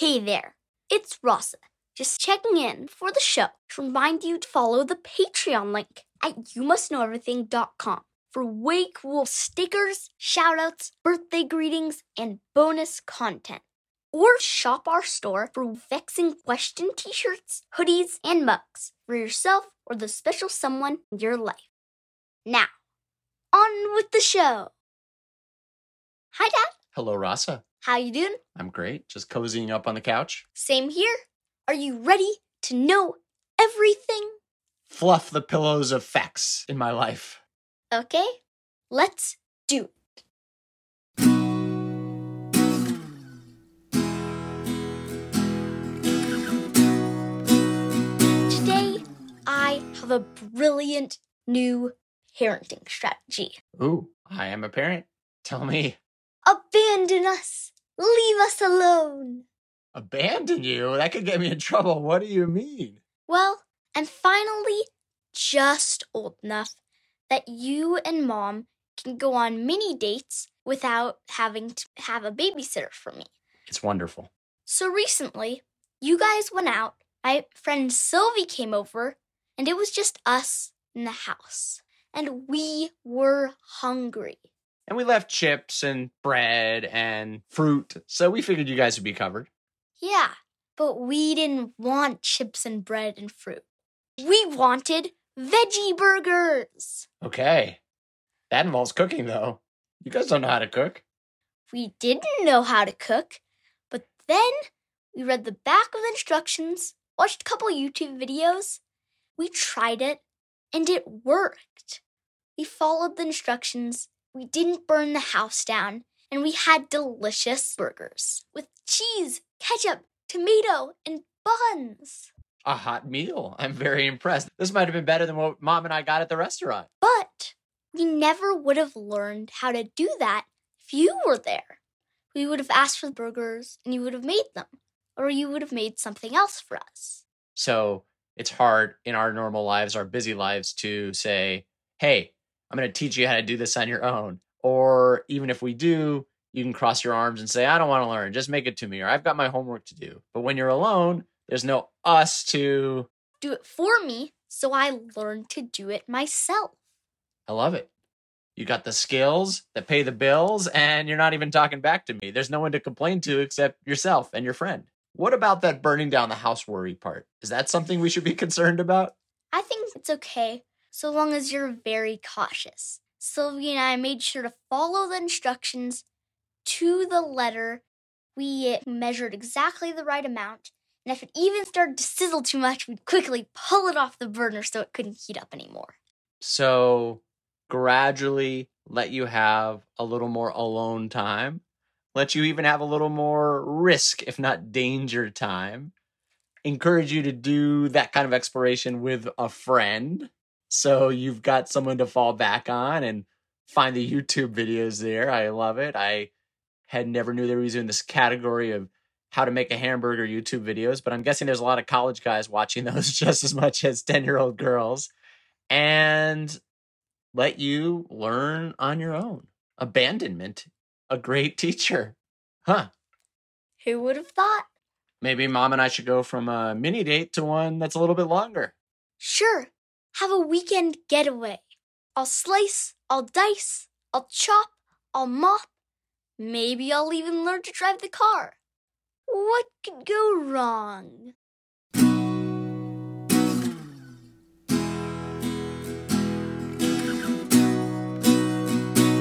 Hey there, it's Rasa, just checking in for the show to remind you to follow the Patreon link at youmustknoweverything.com for way cool stickers, shoutouts, birthday greetings, and bonus content. Or shop our store for vexing question t shirts, hoodies, and mugs for yourself or the special someone in your life. Now, on with the show. Hi, Dad. Hello, Rasa. How you doing? I'm great. Just cozying up on the couch. Same here. Are you ready to know everything? Fluff the pillows of facts in my life. Okay, let's do it. Today, I have a brilliant new parenting strategy. Ooh, I am a parent. Tell me, Abandon us! Leave us alone! abandon you? That could get me in trouble. What do you mean? Well, I'm finally just old enough that you and mom can go on mini dates without having to have a babysitter for me. It's wonderful. So recently, you guys went out, my friend Sylvie came over, and it was just us in the house. And we were hungry. And we left chips and bread and fruit, so we figured you guys would be covered. Yeah, but we didn't want chips and bread and fruit. We wanted veggie burgers. Okay. That involves cooking, though. You guys don't know how to cook. We didn't know how to cook, but then we read the back of the instructions, watched a couple YouTube videos, we tried it, and it worked. We followed the instructions, we didn't burn the house down, and we had delicious burgers with cheese, ketchup, tomato, and buns. A hot meal. I'm very impressed. This might have been better than what mom and I got at the restaurant. But we never would have learned how to do that if you were there. We would have asked for the burgers and you would have made them, or you would have made something else for us. So it's hard in our normal lives, our busy lives, to say, hey, I'm going to teach you how to do this on your own. Or even if we do, you can cross your arms and say, I don't want to learn, just make it to me, or I've got my homework to do. But when you're alone, there's no us to. Do it for me, so I learned to do it myself. I love it. You got the skills that pay the bills, and you're not even talking back to me. There's no one to complain to except yourself and your friend. What about that burning down the house worry part? Is that something we should be concerned about? I think it's okay, so long as you're very cautious. Sylvie and I made sure to follow the instructions to the letter. We measured exactly the right amount, and if it even started to sizzle too much, we'd quickly pull it off the burner so it couldn't heat up anymore. So gradually let you have a little more alone time, let you even have a little more risk, if not danger time. Encourage you to do that kind of exploration with a friend. So you've got someone to fall back on and find the YouTube videos there. I love it. I had never knew there was in this category of how to make a hamburger YouTube videos, but I'm guessing there's a lot of college guys watching those just as much as 10 year old girls. And let you learn on your own. Abandonment, a great teacher. Huh. Who would have thought? Maybe mom and I should go from a mini date to one that's a little bit longer. Sure, have a weekend getaway. I'll slice, I'll dice, I'll chop, I'll mop. Maybe I'll even learn to drive the car. What could go wrong?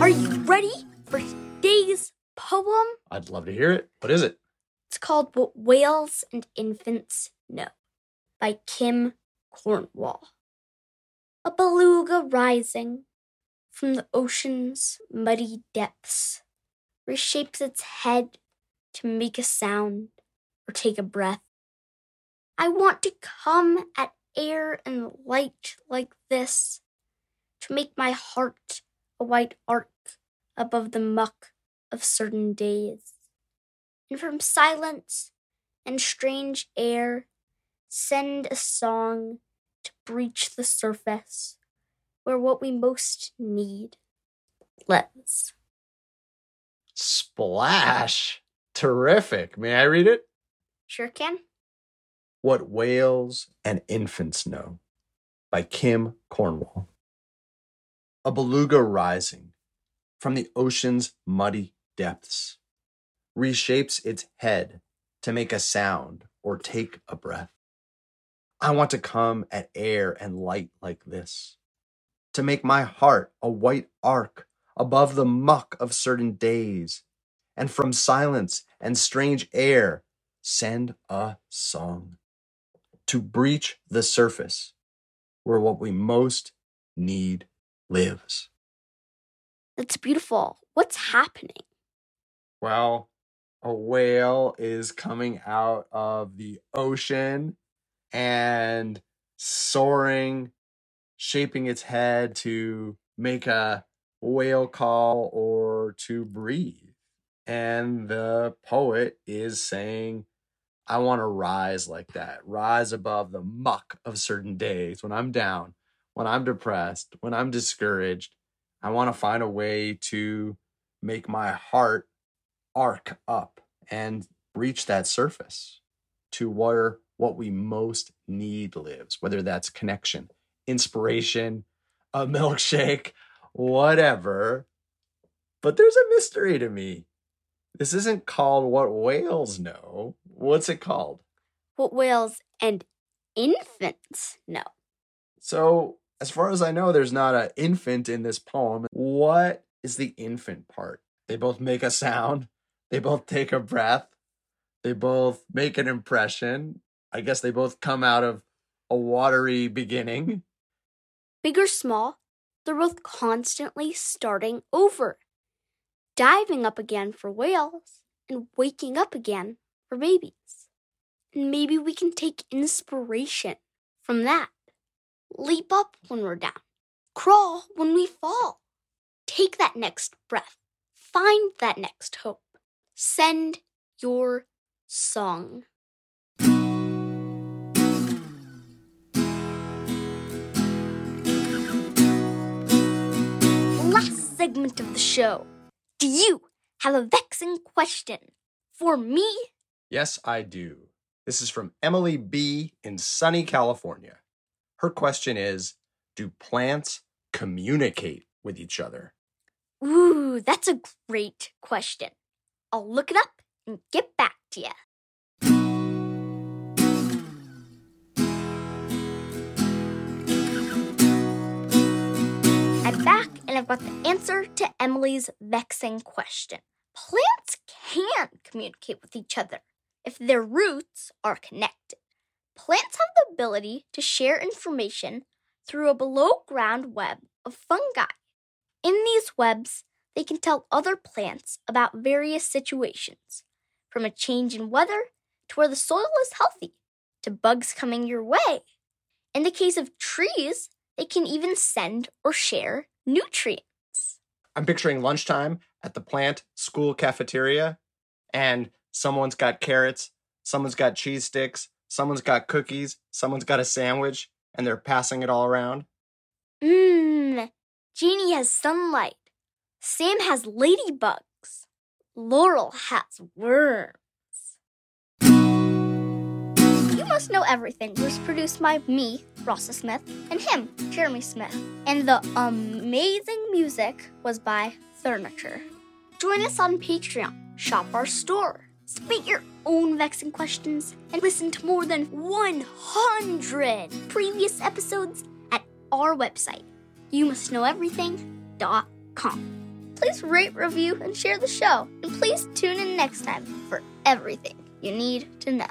Are you ready for today's poem? I'd love to hear it. What is it? It's called What Whales and Infants Know by Kim Cornwall. A beluga rising from the ocean's muddy depths reshapes its head to make a sound or take a breath. I want to come at air and light like this to make my heart a white arc above the muck of certain days. And from silence and strange air, send a song to breach the surface where what we most need lives. Splash. Terrific. May I read it? Sure can. What Whales and Infants Know by Kim Cornwall. A beluga rising from the ocean's muddy depths reshapes its head to make a sound or take a breath. I want to come at air and light like this, to make my heart a white arc above the muck of certain days, and from silence and strange air send a song to breach the surface where what we most need lives. That's beautiful. What's happening? Well, a whale is coming out of the ocean and soaring, shaping its head to make a whale call or to breathe. And the poet is saying, I want to rise like that, rise above the muck of certain days when I'm down, when I'm depressed, when I'm discouraged. I want to find a way to make my heart arc up and reach that surface to where what we most need lives, whether that's connection, inspiration, a milkshake, whatever. But there's a mystery to me. This isn't called what whales know. What's it called? What whales and infants know. So, as far as I know, there's not an infant in this poem. What is the infant part? They both make a sound, they both take a breath, they both make an impression. I guess they both come out of a watery beginning. Big or small, they're both constantly starting over, diving up again for whales and waking up again for babies. And maybe we can take inspiration from that. Leap up when we're down, crawl when we fall. Take that next breath, find that next hope. Send your song. Segment of the show. Do you have a vexing question for me? Yes, I do. This is from Emily B. in sunny California. Her question is Do plants communicate with each other? Ooh, that's a great question. I'll look it up and get back to you. I've got the answer to Emily's vexing question. Plants can communicate with each other if their roots are connected. Plants have the ability to share information through a below ground web of fungi. In these webs, they can tell other plants about various situations, from a change in weather to where the soil is healthy, to bugs coming your way. In the case of trees, they can even send or share nutrients. I'm picturing lunchtime at the plant school cafeteria, and someone's got carrots, someone's got cheese sticks, someone's got cookies, someone's got a sandwich, and they're passing it all around. Mmm, Jeannie has sunlight. Sam has ladybugs. Laurel has worms. Must Know Everything was produced by me, Rasa Smith, and him, Jeremy Smith. And the amazing music was by Furniture. Join us on Patreon, shop our store, submit your own vexing questions, and listen to more than 100 previous episodes at our website, youmustknoweverything.com. Please rate, review, and share the show. And please tune in next time for everything you need to know.